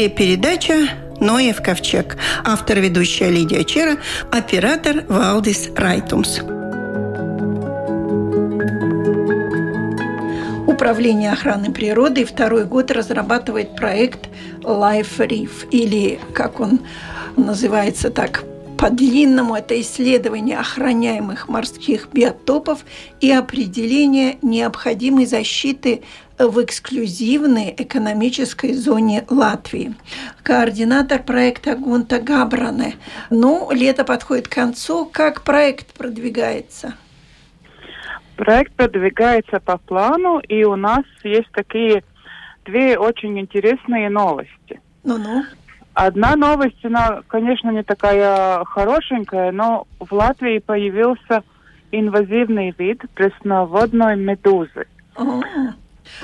эфире передача «Ноев ковчег». Автор ведущая Лидия Чера, оператор Валдис Райтумс. Управление охраны природы второй год разрабатывает проект Life Reef, или, как он называется так, по-длинному это исследование охраняемых морских биотопов и определение необходимой защиты в эксклюзивной экономической зоне Латвии. Координатор проекта Гунта Габране. Ну, лето подходит к концу. Как проект продвигается? Проект продвигается по плану, и у нас есть такие две очень интересные новости. Ну-ну. Одна новость, она, конечно, не такая хорошенькая, но в Латвии появился инвазивный вид пресноводной медузы. О,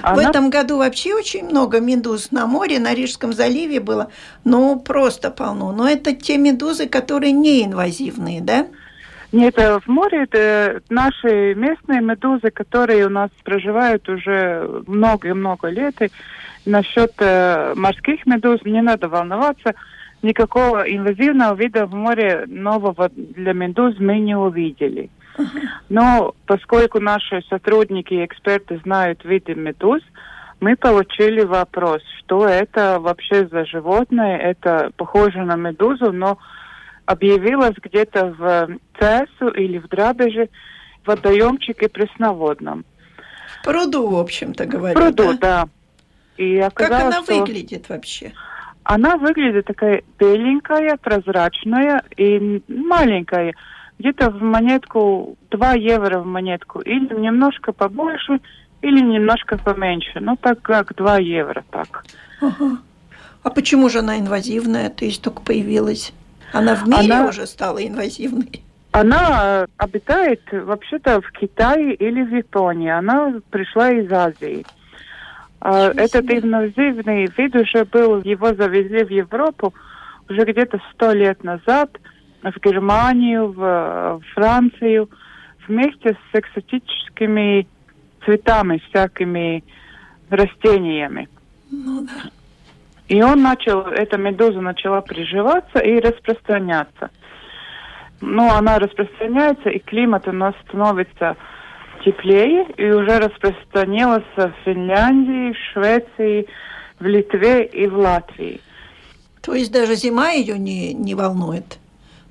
она... В этом году вообще очень много медуз на море, на Рижском заливе было, ну, просто полно. Но это те медузы, которые не инвазивные, да? Нет, в море это наши местные медузы, которые у нас проживают уже много-много лет. И насчет э, морских медуз не надо волноваться. Никакого инвазивного вида в море нового для медуз мы не увидели. Но поскольку наши сотрудники и эксперты знают виды медуз, мы получили вопрос, что это вообще за животное. Это похоже на медузу, но объявилась где-то в Цесу или в Драбеже в водоемчике пресноводном. В пруду, в общем-то говоря. Пруду, да. да. И оказалось, как она что выглядит вообще? Она выглядит такая беленькая, прозрачная и маленькая. Где-то в монетку 2 евро в монетку. Или немножко побольше, или немножко поменьше. Ну, так как 2 евро, так. Ага. А почему же она инвазивная? То есть только появилась? Она в мире она, уже стала инвазивной? Она э, обитает вообще-то в Китае или в Японии. Она пришла из Азии. А, этот инвазивный вид уже был, его завезли в Европу уже где-то сто лет назад, в Германию, в, в Францию, вместе с экзотическими цветами, всякими растениями. Ну да. И он начал, эта медуза начала приживаться и распространяться. Ну, она распространяется, и климат у нас становится теплее, и уже распространилась в Финляндии, в Швеции, в Литве и в Латвии. То есть даже зима ее не, не волнует?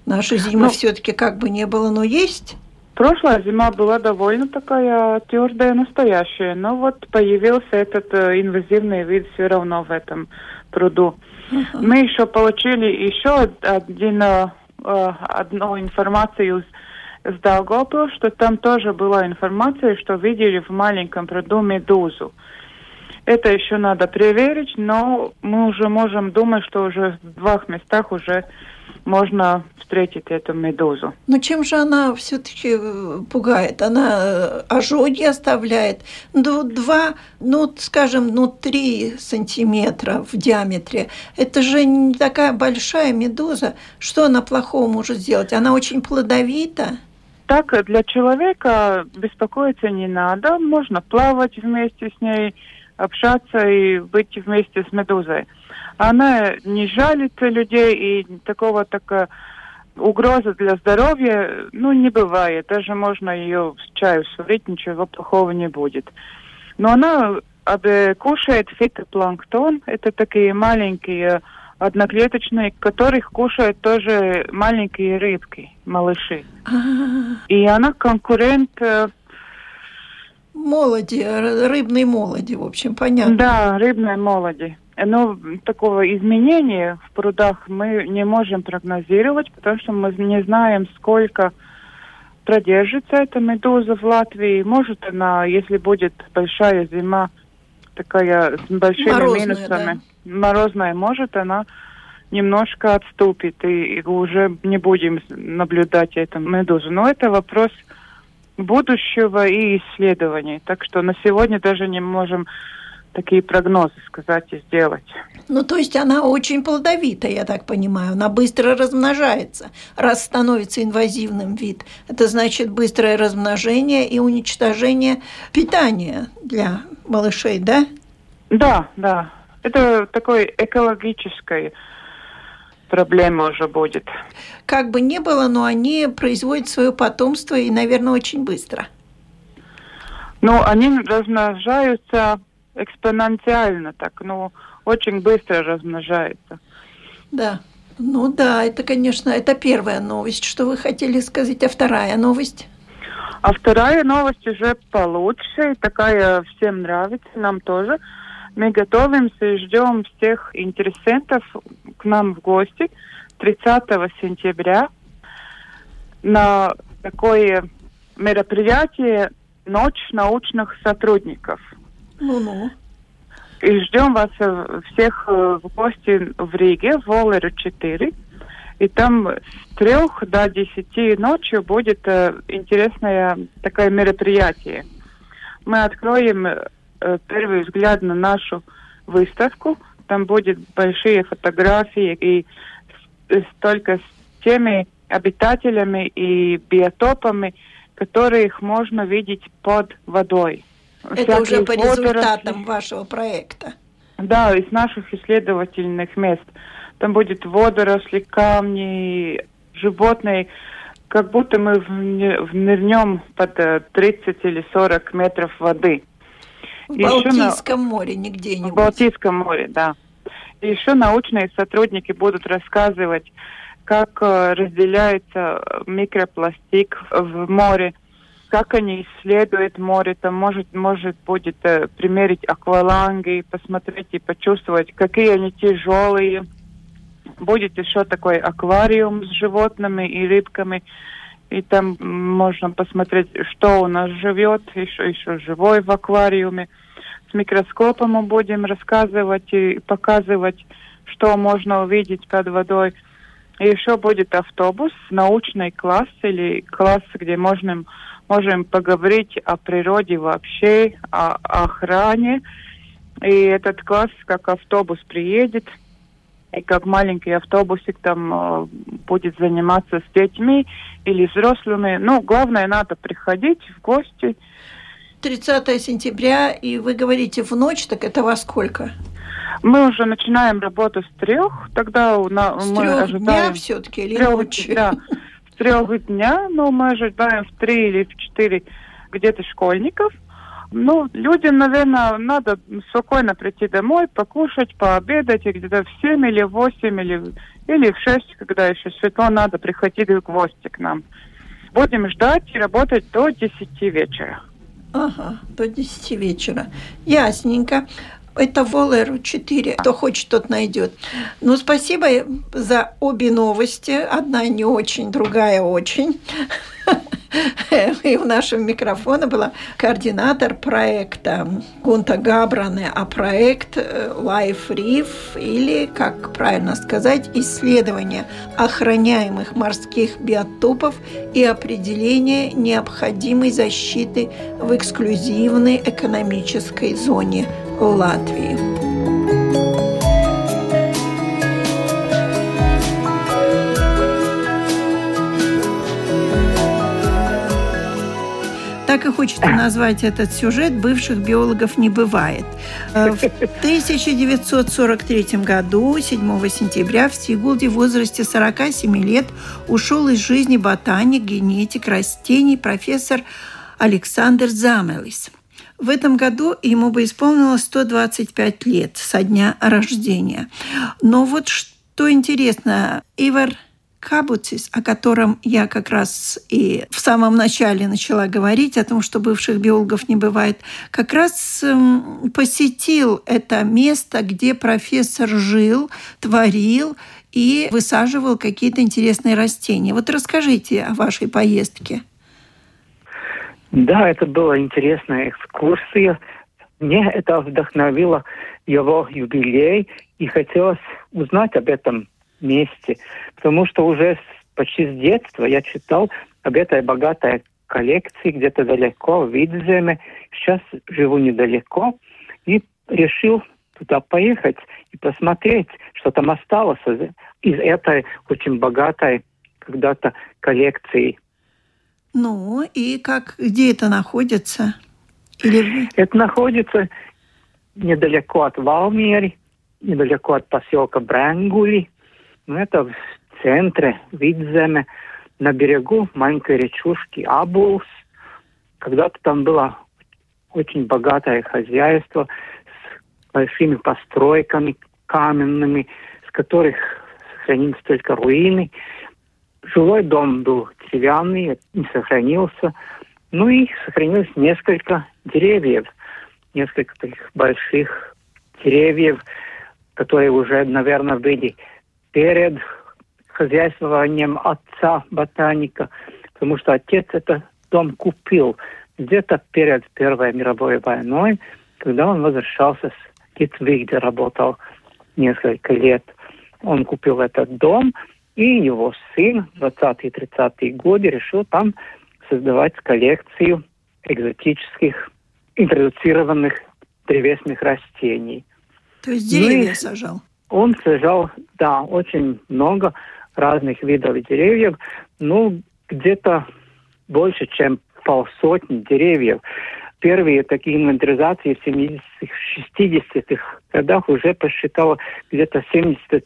Наша зима ну, все-таки как бы не было, но есть? Прошлая зима была довольно такая твердая, настоящая, но вот появился этот э, инвазивный вид все равно в этом пруду. Uh-huh. Мы еще получили еще один, э, одну информацию с, Долгопила, что там тоже была информация, что видели в маленьком пруду медузу. Это еще надо проверить, но мы уже можем думать, что уже в двух местах уже можно встретить эту медузу. Но чем же она все-таки э, пугает? Она э, ожоги оставляет. Ну, два, ну, скажем, ну, три сантиметра в диаметре. Это же не такая большая медуза. Что она плохого может сделать? Она очень плодовита. Так, для человека беспокоиться не надо. Можно плавать вместе с ней, общаться и быть вместе с медузой. Она не жалится людей и такого такого угрозы для здоровья, ну, не бывает. Даже можно ее в чаю сварить, ничего плохого не будет. Но она кушает фитопланктон. Это такие маленькие одноклеточные, которых кушают тоже маленькие рыбки, малыши. А-а-а. И она конкурент... Э, молоди, рыбной молоди, в общем, понятно. Да, рыбной молоди. Но такого изменения в прудах мы не можем прогнозировать, потому что мы не знаем, сколько продержится эта медуза в Латвии. Может она, если будет большая зима, такая с большими Морозная, минусами, да. морозная, может она немножко отступит, и, и уже не будем наблюдать эту медузу. Но это вопрос будущего и исследований. Так что на сегодня даже не можем такие прогнозы сказать и сделать. Ну, то есть она очень плодовита, я так понимаю. Она быстро размножается, раз становится инвазивным вид. Это значит быстрое размножение и уничтожение питания для малышей, да? Да, да. Это такой экологической проблема уже будет. Как бы ни было, но они производят свое потомство и, наверное, очень быстро. Ну, они размножаются экспоненциально, так, ну, очень быстро размножаются. Да. Ну да, это, конечно, это первая новость. Что вы хотели сказать, а вторая новость? А вторая новость уже получше, такая всем нравится, нам тоже. Мы готовимся и ждем всех интересентов к нам в гости 30 сентября на такое мероприятие «Ночь научных сотрудников». Ну-ну. И ждем вас э, всех э, в гости в Риге, в Волеру 4. И там с трех до десяти ночи будет э, интересное такое мероприятие. Мы откроем э, первый взгляд на нашу выставку. Там будет большие фотографии и с, только с теми обитателями и биотопами, которых можно видеть под водой. Это уже по результатам вашего проекта. Да, из наших исследовательных мест. Там будет водоросли, камни, животные, как будто мы нырнем под 30 э, или 40 метров воды. В Балтийском на... море, не где-нибудь. В Балтийском море, да. Еще научные сотрудники будут рассказывать, как э, разделяется микропластик в море, как они исследуют море, там может, может будет э, примерить акваланги, посмотреть и почувствовать, какие они тяжелые, будет еще такой аквариум с животными и рыбками. И там можно посмотреть, что у нас живет, еще, еще живой в аквариуме. С микроскопом мы будем рассказывать и показывать, что можно увидеть под водой. И еще будет автобус, научный класс или класс, где можно, можем поговорить о природе вообще, о, о охране. И этот класс, как автобус приедет – и как маленький автобусик там э, будет заниматься с детьми или взрослыми. Ну, главное, надо приходить в гости. 30 сентября, и вы говорите в ночь, так это во сколько? Мы уже начинаем работу с трех, тогда на, с мы трех ожидаем... дня все-таки или трех, ночью? Да, трех дня, но мы ожидаем в три или в четыре где-то школьников – ну, людям, наверное, надо спокойно прийти домой, покушать, пообедать, и где-то в 7 или в 8 или, или в 6, когда еще светло, надо приходить в гости к нам. Будем ждать и работать до 10 вечера. Ага, до 10 вечера. Ясненько. Это Волер 4. Кто хочет, тот найдет. Ну, спасибо за обе новости. Одна не очень, другая очень. И у нашего микрофона была координатор проекта Гунта Габране, а проект э, Life Reef, или, как правильно сказать, исследование охраняемых морских биотопов и определение необходимой защиты в эксклюзивной экономической зоне Латвии. так и хочется назвать этот сюжет «Бывших биологов не бывает». Э, в 1943 году, 7 сентября, в Сигулде в возрасте 47 лет ушел из жизни ботаник, генетик растений, профессор Александр Замелис. В этом году ему бы исполнилось 125 лет со дня рождения. Но вот что интересно, Ивар Кабуцис, о котором я как раз и в самом начале начала говорить, о том, что бывших биологов не бывает, как раз эм, посетил это место, где профессор жил, творил и высаживал какие-то интересные растения. Вот расскажите о вашей поездке. Да, это была интересная экскурсия. Мне это вдохновило его юбилей, и хотелось узнать об этом месте, потому что уже почти с детства я читал об этой богатой коллекции где-то далеко, в Видземе. Сейчас живу недалеко и решил туда поехать и посмотреть, что там осталось из этой очень богатой когда-то коллекции. Ну, и как, где это находится? Или... Это находится недалеко от Валмери, недалеко от поселка Брангули. Ну, это в центре Видземе, на берегу маленькой речушки Абулс. Когда-то там было очень богатое хозяйство с большими постройками каменными, с которых сохранились только руины. Жилой дом был деревянный, не сохранился. Ну и сохранилось несколько деревьев, несколько таких больших деревьев, которые уже, наверное, были перед хозяйствованием отца ботаника, потому что отец этот дом купил где-то перед Первой мировой войной, когда он возвращался с Литвы, где работал несколько лет. Он купил этот дом, и его сын в 20-30-е годы решил там создавать коллекцию экзотических интродуцированных древесных растений. То есть деревья ну, сажал? Он сажал, да, очень много разных видов деревьев. Ну, где-то больше, чем полсотни деревьев. Первые такие инвентаризации в 70-х, 60-х годах уже посчитала где-то 70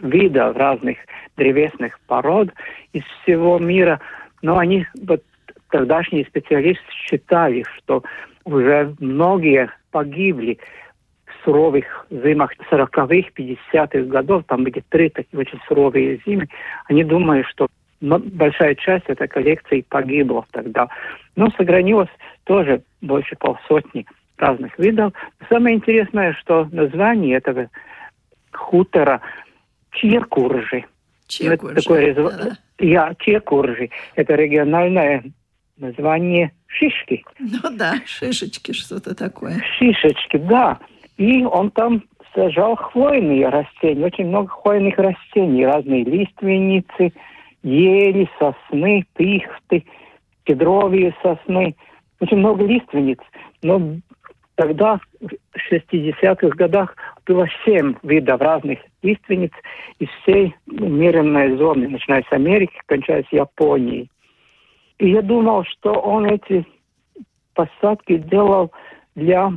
видов разных древесных пород из всего мира. Но они, вот тогдашние специалисты считали, что уже многие погибли в суровых зимах 40-х, 50-х годов. Там были три такие очень суровые зимы. Они думали, что большая часть этой коллекции погибла тогда. Но сохранилось тоже больше полсотни разных видов. Самое интересное, что название этого хутора Чекуржи. Чекуржи. Это такое да. Я, Чекуржи. Это региональное название шишки. Ну да, шишечки, что-то такое. Шишечки, да. И он там сажал хвойные растения, очень много хвойных растений, разные лиственницы, ели, сосны, пихты, кедровые сосны, очень много лиственниц. Но тогда, в 60-х годах, было семь видов разных лиственниц из всей умеренной зоны, начиная с Америки, кончая с Японией. И я думал, что он эти посадки делал для,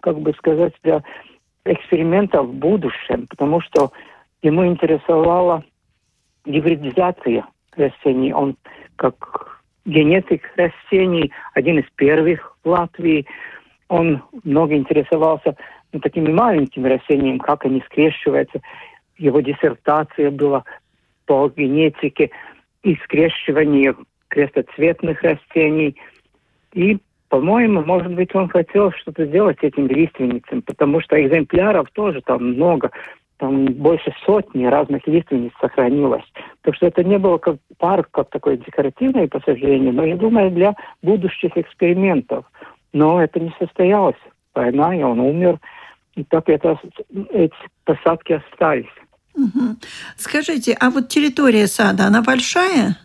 как бы сказать, для эксперимента в будущем, потому что ему интересовала гибридизация растений. Он как генетик растений, один из первых в Латвии, он много интересовался ну, такими маленькими растениями, как они скрещиваются. Его диссертация была по генетике и скрещиванию крестоцветных растений. И, по-моему, может быть, он хотел что-то сделать с этим лиственницем, потому что экземпляров тоже там много там больше сотни разных лиственниц сохранилось. Так что это не было как парк, как такое декоративное посажение, но я думаю, для будущих экспериментов. Но это не состоялось. Война, и он умер. И так это, эти посадки остались. Угу. Скажите, а вот территория сада, она большая?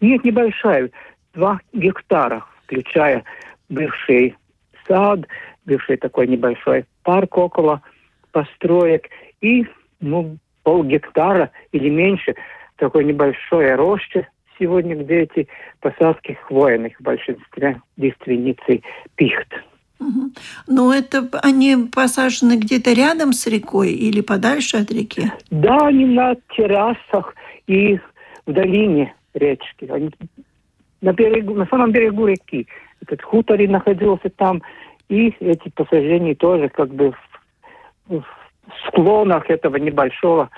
Нет, небольшая. Два гектара, включая бывший сад, бывший такой небольшой парк около построек – и ну, пол гектара или меньше такой небольшой роще сегодня, где эти посадки хвойных в большинстве лиственницы пихт. Но это они посажены где-то рядом с рекой или подальше от реки? Да, они на террасах и в долине речки. Они на, берегу, на самом берегу реки. Этот хутор находился там, и эти посажения тоже как бы в, в склонах этого небольшого,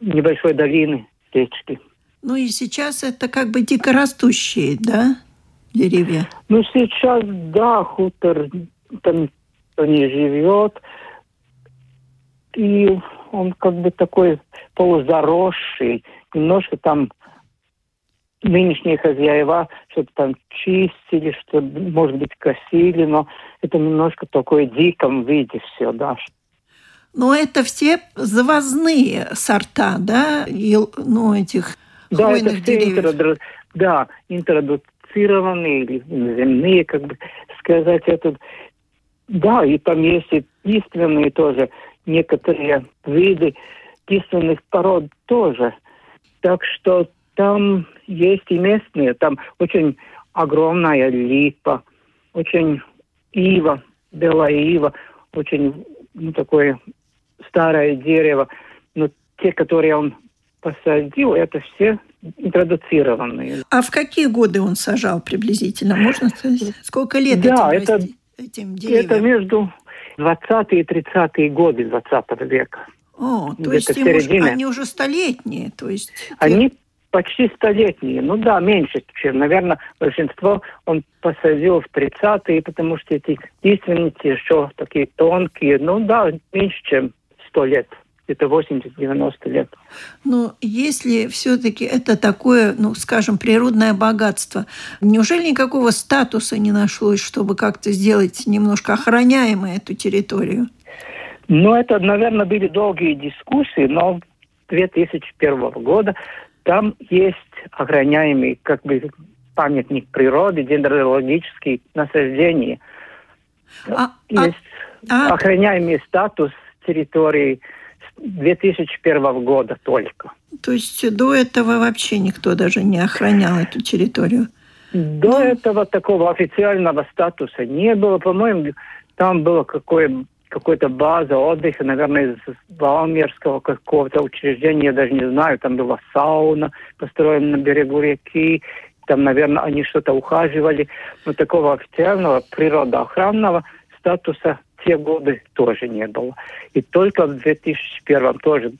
небольшой долины речки. Ну и сейчас это как бы дикорастущие, да, деревья? Ну сейчас, да, хутор там не живет. И он как бы такой полузаросший. Немножко там нынешние хозяева что-то там чистили, что, может быть, косили, но это немножко такое диком виде все, да, но это все завозные сорта, да, ну, этих да, это деревьев. Интроду, да, интродуцированные или земные, как бы сказать, это. Да, и там есть и тоже, некоторые виды лиственных пород тоже. Так что там есть и местные, там очень огромная липа, очень ива, белая ива, очень ну, такое старое дерево. Но те, которые он посадил, это все интродуцированные. А в какие годы он сажал приблизительно? Можно сказать? Сколько лет да, этим, это, этим деревьям? Это между 20 и 30 годы 20 века. О, то есть уже, они уже столетние, то есть... Они почти столетние. Ну да, меньше, чем, наверное, большинство он посадил в 30-е, потому что эти лиственницы еще такие тонкие. Ну да, меньше, чем 100 лет где-то 80-90 лет. Но если все-таки это такое, ну, скажем, природное богатство, неужели никакого статуса не нашлось, чтобы как-то сделать немножко охраняемой эту территорию? Ну, это, наверное, были долгие дискуссии, но 2001 года там есть охраняемый как бы памятник природы, дендрологический насаждение. А, есть а, охраняемый статус территории 2001 года только. То есть до этого вообще никто даже не охранял эту территорию? До ну... этого такого официального статуса не было. По-моему, там было какое какой-то база отдыха, наверное, из Валмерского какого-то учреждения, я даже не знаю, там была сауна построена на берегу реки, там, наверное, они что-то ухаживали, но такого официального природоохранного статуса те годы тоже не было. И только в 2001 тоже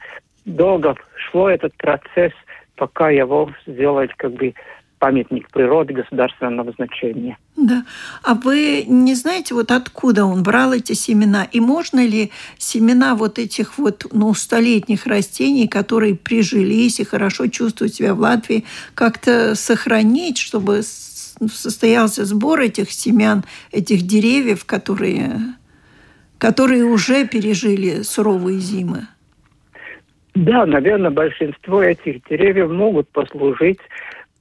долго шло этот процесс, пока его сделали как бы памятник природы государственного значения. Да. А вы не знаете, вот откуда он брал эти семена? И можно ли семена вот этих вот, ну, столетних растений, которые прижились и хорошо чувствуют себя в Латвии, как-то сохранить, чтобы состоялся сбор этих семян, этих деревьев, которые которые уже пережили суровые зимы? Да, наверное, большинство этих деревьев могут послужить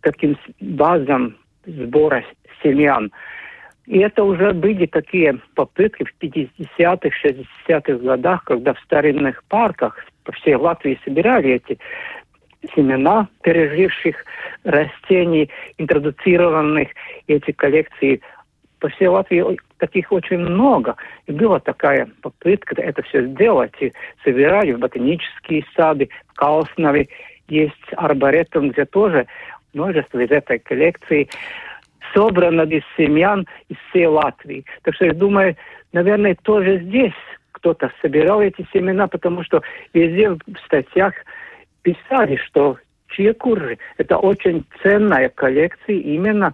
таким базам сбора семян. И это уже были такие попытки в 50-х, 60-х годах, когда в старинных парках по всей Латвии собирали эти семена переживших растений, интродуцированных, эти коллекции по всей Латвии таких очень много. И была такая попытка это все сделать. И собирали в ботанические сады, в Калснове есть арборетум, где тоже множество из этой коллекции собрано из семян из всей Латвии. Так что я думаю, наверное, тоже здесь кто-то собирал эти семена, потому что везде в статьях писали, что чекуры – это очень ценная коллекция именно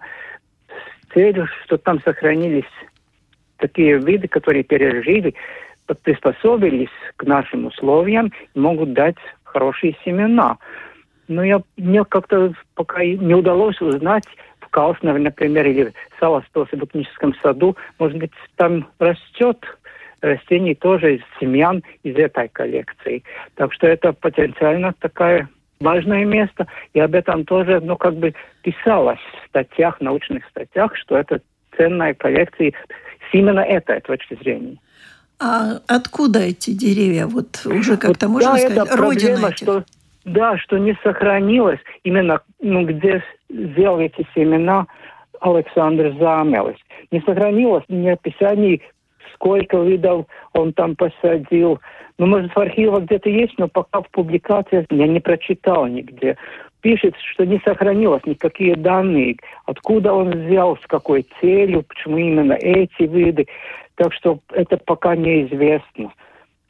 с целью, что там сохранились такие виды, которые пережили, приспособились к нашим условиям и могут дать хорошие семена. Но я, мне как-то пока не удалось узнать в Калснове, например, или в Саластосе ботаническом саду, может быть, там растет растений тоже из семян из этой коллекции. Так что это потенциально такая важное место, и об этом тоже, ну, как бы писалось в статьях, научных статьях, что это ценная коллекция именно этой точки зрения. А откуда эти деревья? Вот уже как-то вот, можно да, сказать, это родина проблема, этих? Что, да, что не сохранилось именно, ну, где сделал эти семена Александр Замелес. Не сохранилось ни описаний, сколько видов он там посадил. Ну, может, в архивах где-то есть, но пока в публикациях я не прочитал нигде пишет, что не сохранилось никакие данные, откуда он взял, с какой целью, почему именно эти виды. Так что это пока неизвестно.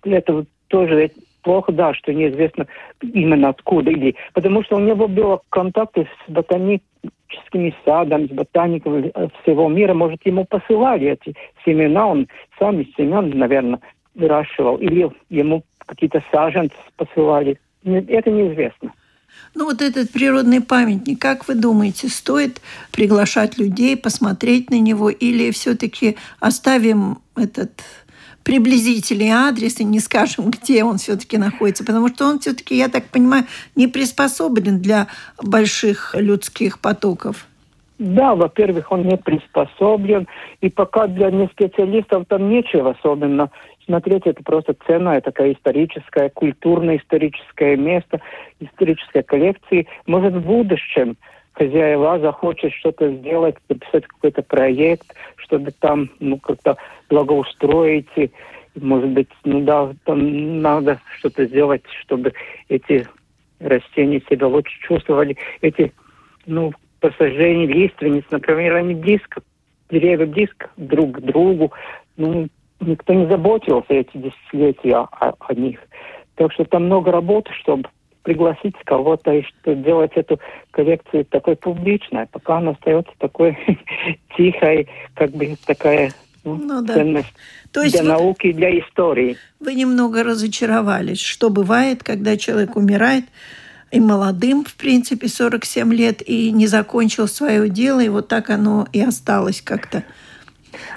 Это тоже плохо, да, что неизвестно именно откуда. Или, потому что у него было контакты с ботаническими садами, с ботаниками всего мира. Может, ему посылали эти семена, он сам из семян, наверное, выращивал. Или ему какие-то саженцы посылали. Это неизвестно. Ну вот этот природный памятник, как вы думаете, стоит приглашать людей, посмотреть на него, или все-таки оставим этот приблизительный адрес и не скажем, где он все-таки находится, потому что он все-таки, я так понимаю, не приспособлен для больших людских потоков. Да, во-первых, он не приспособлен, и пока для неспециалистов там нечего особенно смотреть. Это просто ценное такое историческое, культурно-историческое место, исторической коллекции. Может, в будущем хозяева захочет что-то сделать, написать какой-то проект, чтобы там ну, как-то благоустроить Может быть, ну да, там надо что-то сделать, чтобы эти растения себя лучше чувствовали. Эти, ну, посажения лиственниц, например, они близко, деревья близко друг к другу. Ну, никто не заботился эти десятилетия о, о них. Так что там много работы, чтобы пригласить кого-то и что делать эту коллекцию такой публичной, пока она остается такой тихой, как бы такая ну, ну, да. ценность То есть для вы, науки, для истории. Вы немного разочаровались, что бывает, когда человек умирает, и молодым, в принципе, 47 лет, и не закончил свое дело, и вот так оно и осталось как-то.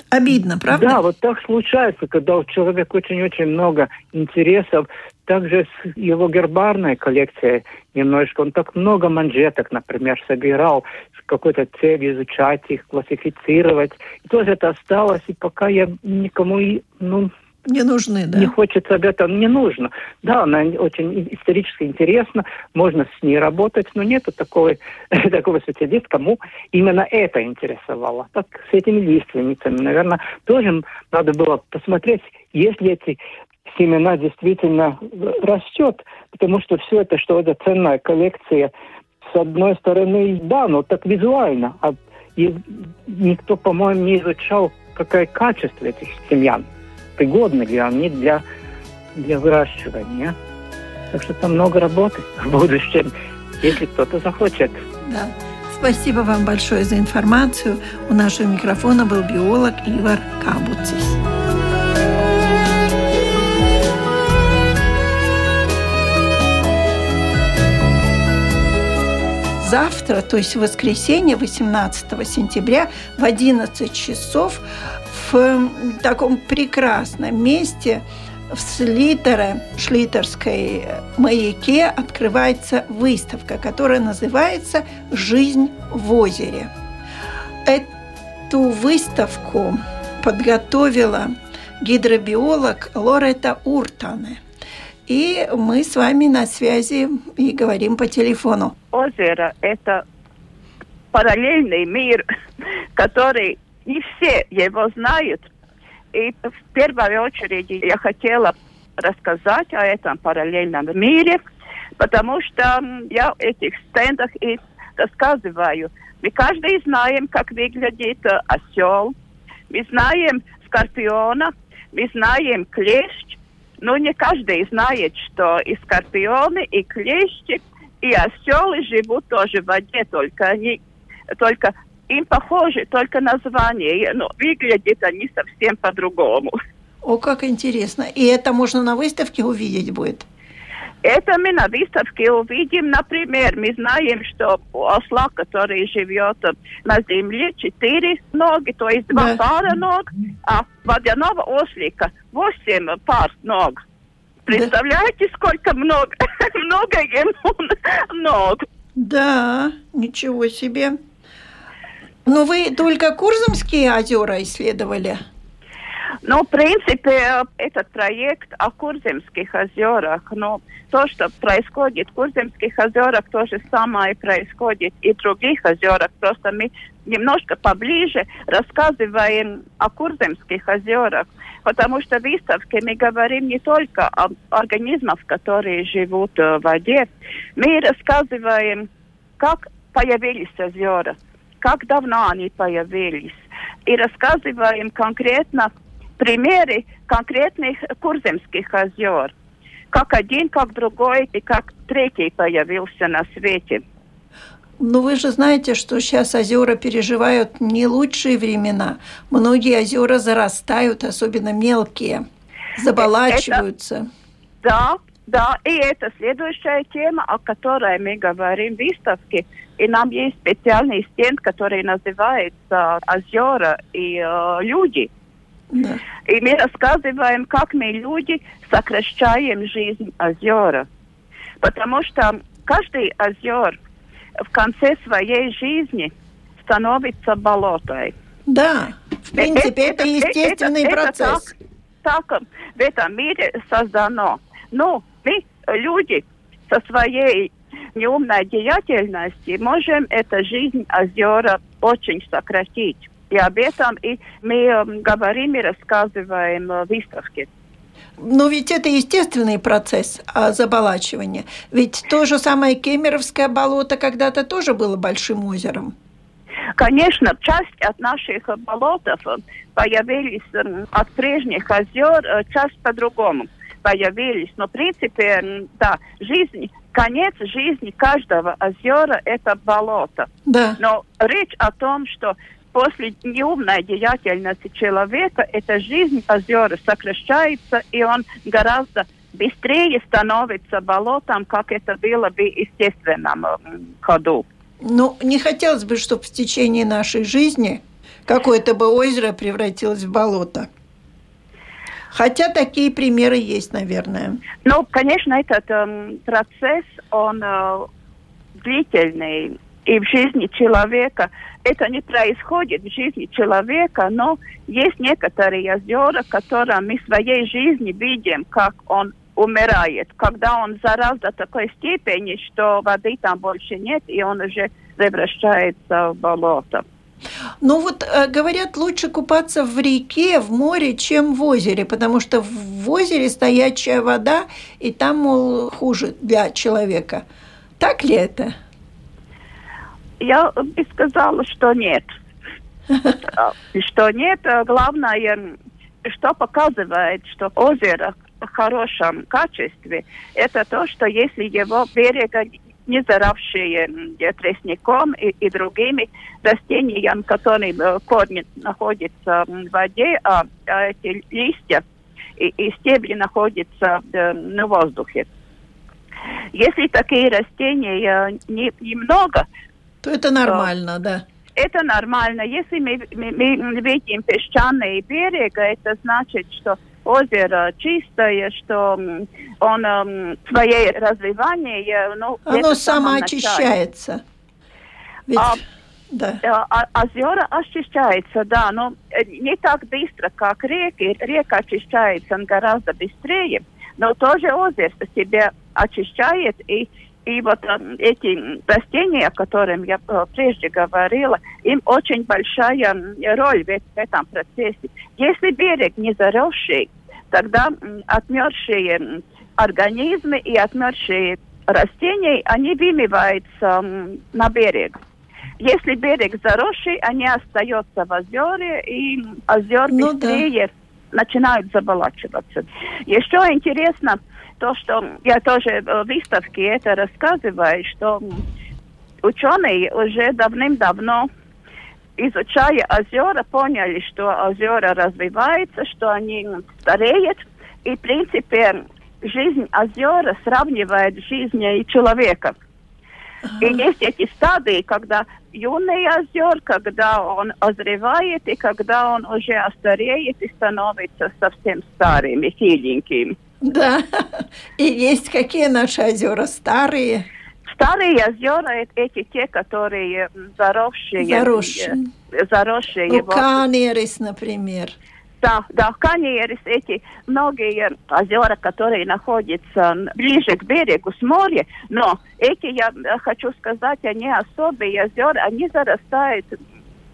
Обидно, правда? Да, вот так случается, когда у человека очень-очень много интересов. Также с его гербарной коллекцией немножечко. Он так много манжеток, например, собирал с какой-то целью изучать их, классифицировать. И тоже это осталось, и пока я никому ну, не нужны, да? Не хочется об этом, не нужно. Да, она очень исторически интересна, можно с ней работать, но нету такого, такого специалиста, кому именно это интересовало. Так с этими лиственницами, наверное, тоже надо было посмотреть, если эти семена действительно растет, потому что все это, что это ценная коллекция, с одной стороны, да, но так визуально, а и никто, по-моему, не изучал, какое качество этих семян пригодны ли они для, для выращивания. Так что там много работы в будущем, если кто-то захочет. Да. Спасибо вам большое за информацию. У нашего микрофона был биолог Ивар Кабуцис. завтра, то есть в воскресенье, 18 сентября в 11 часов в таком прекрасном месте в Слитере, Шлитерской маяке открывается выставка, которая называется «Жизнь в озере». Эту выставку подготовила гидробиолог Лорета Уртане. И мы с вами на связи и говорим по телефону. Озеро – это параллельный мир, который не все его знают. И в первую очередь я хотела рассказать о этом параллельном мире, потому что я в этих стендах и рассказываю. Мы каждый знаем, как выглядит э, осел, мы знаем скорпиона, мы знаем клещ, но не каждый знает, что и скорпионы, и клещи, и оселы живут тоже в воде, только они только им похожи только название, но выглядят они совсем по-другому. О, как интересно. И это можно на выставке увидеть будет? Это мы на выставке увидим, например, мы знаем, что у осла, который живет на земле, четыре ноги, то есть два да. пара ног, а водяного ослика восемь пар ног. Представляете, да. сколько много, много ему ног? Да, ничего себе. Но вы только Курзамские озера исследовали? Ну, в принципе, этот проект о Курземских озерах, но то, что происходит в Курземских озерах, то же самое происходит и в других озерах. Просто мы немножко поближе рассказываем о Курземских озерах, потому что в выставке мы говорим не только о организмах, которые живут в воде, мы рассказываем, как появились озера, как давно они появились. И рассказываем конкретно примеры конкретных Курземских озер. Как один, как другой и как третий появился на свете. Но вы же знаете, что сейчас озера переживают не лучшие времена. Многие озера зарастают, особенно мелкие, заболачиваются. Это, да, да, и это следующая тема, о которой мы говорим в выставке. И нам есть специальный стенд, который называется «Озера и э, люди». Да. И мы рассказываем, как мы, люди, сокращаем жизнь озера. Потому что каждый озер в конце своей жизни становится болотой. Да, в принципе, это, это естественный это, процесс. Это так, так в этом мире создано. Но мы, люди, со своей неумной деятельностью можем эту жизнь озера очень сократить. И об этом и мы говорим и рассказываем в выставке. Но ведь это естественный процесс а, заболачивания. Ведь то же самое Кемеровское болото когда-то тоже было большим озером. Конечно, часть от наших болотов появились от прежних озер, э, часть по-другому появились. Но, в принципе, да, жизнь, конец жизни каждого озера – это болото. Да. Но речь о том, что после неумной деятельности человека эта жизнь озера сокращается, и он гораздо быстрее становится болотом, как это было бы в естественном ходу. Ну, не хотелось бы, чтобы в течение нашей жизни какое-то бы озеро превратилось в болото. Хотя такие примеры есть, наверное. Ну, конечно, этот э, процесс, он э, длительный. И в жизни человека это не происходит в жизни человека, но есть некоторые озера, которые мы в своей жизни видим, как он умирает, когда он зарас до такой степени, что воды там больше нет, и он уже превращается в болото. Ну вот э, говорят, лучше купаться в реке, в море, чем в озере, потому что в озере стоячая вода, и там, мол, хуже для человека. Так ли это? Я бы сказала, что нет. Что нет. Главное, что показывает, что озеро в хорошем качестве, это то, что если его берега не заравшие тростником и, и другими растениями, которые э, корни находятся в воде, а, а эти листья и, и стебли находятся э, на воздухе. Если такие растения не, немного, то это нормально, то, да. Это нормально. Если мы, мы, мы видим песчаные берега, это значит, что озеро чистое, что он um, своей развивание, ну, оно самоочищается. Ведь... А, да. А, озера очищается, да, но э, не так быстро, как реки. Река очищается гораздо быстрее, но тоже озеро себя очищает и и вот э, эти растения, о которых я э, прежде говорила, им очень большая роль в, в этом процессе. Если берег не заросший, тогда отмершие организмы и отмершие растения, они вымываются на берег. Если берег заросший, они остаются в озере, и озер ну, быстрее да. начинают заболачиваться. Еще интересно, то, что я тоже в выставке это рассказываю, что ученые уже давным-давно изучая озера, поняли, что озера развиваются, что они стареют. И, в принципе, жизнь озера сравнивает с жизнью человека. И есть эти стадии, когда юный озер, когда он озревает, и когда он уже остареет и становится совсем старым и хиленьким. Да, и есть какие наши озера старые? Старые озера – эти те, которые заросшие. Заросшие. Заросшие. Ну, Канерис, например. Да, да, Канерис, эти многие озера, которые находятся ближе к берегу, с моря, но эти, я хочу сказать, они особые озера, они зарастают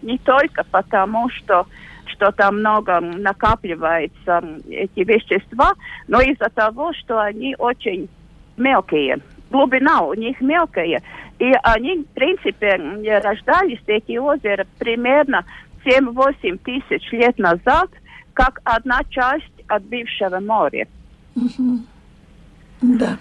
не только потому, что что там много накапливается эти вещества, но из-за того, что они очень мелкие. Глубина у них мелкая. И они, в принципе, рождались, эти озера, примерно 7-8 тысяч лет назад, как одна часть от бывшего моря. Да.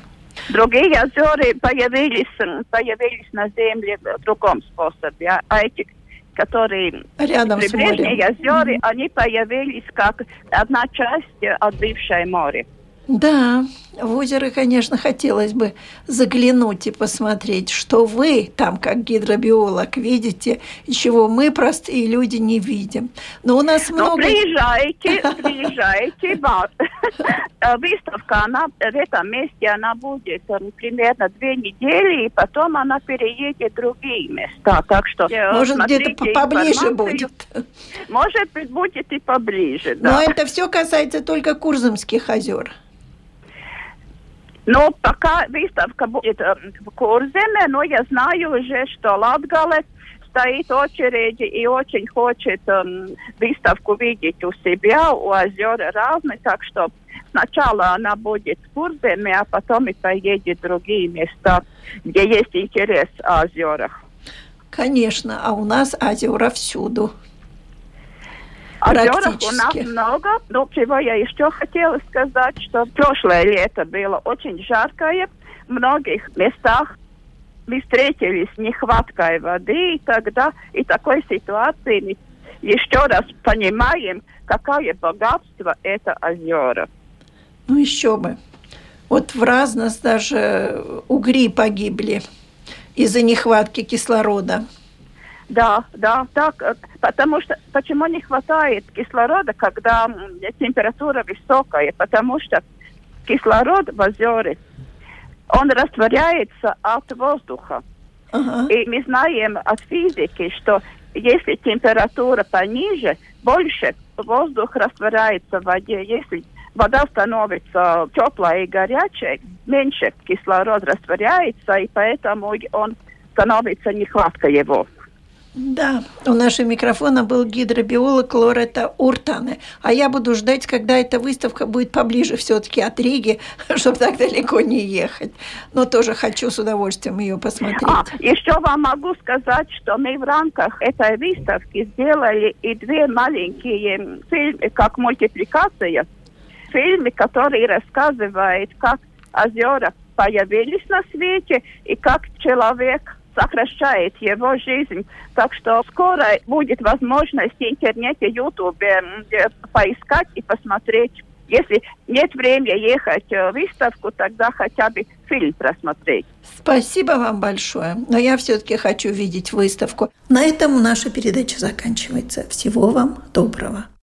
Другие озера появились, появились на Земле в другом способе. А, а эти которые Рядом прибрежные озера, mm-hmm. они появились как одна часть от бывшей моря. Да, в озеро, конечно, хотелось бы заглянуть и посмотреть, что вы там, как гидробиолог, видите, и чего мы, простые люди, не видим. Но у нас много... Ну, приезжайте, приезжайте. Выставка, она в этом месте, она будет примерно две недели, и потом она переедет в другие места. Так что э, Может, где-то поближе будет. Может быть, будет и поближе, да. Но это все касается только Курзамских озер. Но пока выставка будет в Курземе, но я знаю уже, что Латгале стоит очереди и очень хочет э, выставку видеть у себя, у озера разные, так что сначала она будет в Курземе, а потом и поедет в другие места, где есть интерес о озерах. Конечно, а у нас озера всюду. Озеров у нас много, но чего я еще хотела сказать, что прошлое лето было очень жаркое, в многих местах мы встретились с нехваткой воды, и тогда и такой ситуации мы еще раз понимаем, какое богатство это озера. Ну еще бы. Вот в разность даже угри погибли из-за нехватки кислорода. Да, да, так, э, потому что почему не хватает кислорода, когда температура высокая, потому что кислород в озере, он растворяется от воздуха. Uh-huh. И мы знаем от физики, что если температура пониже, больше воздух растворяется в воде. Если вода становится теплая и горячая, меньше кислород растворяется, и поэтому он становится нехватка его. Да, у нашего микрофона был гидробиолог Лорета Уртане. А я буду ждать, когда эта выставка будет поближе все-таки от Риги, чтобы так далеко не ехать. Но тоже хочу с удовольствием ее посмотреть. А, еще вам могу сказать, что мы в рамках этой выставки сделали и две маленькие фильмы, как мультипликация. Фильмы, которые рассказывают, как озера появились на свете и как человек сокращает его жизнь. Так что скоро будет возможность в интернете, ютубе поискать и посмотреть. Если нет времени ехать в выставку, тогда хотя бы фильм просмотреть. Спасибо вам большое. Но я все-таки хочу видеть выставку. На этом наша передача заканчивается. Всего вам доброго.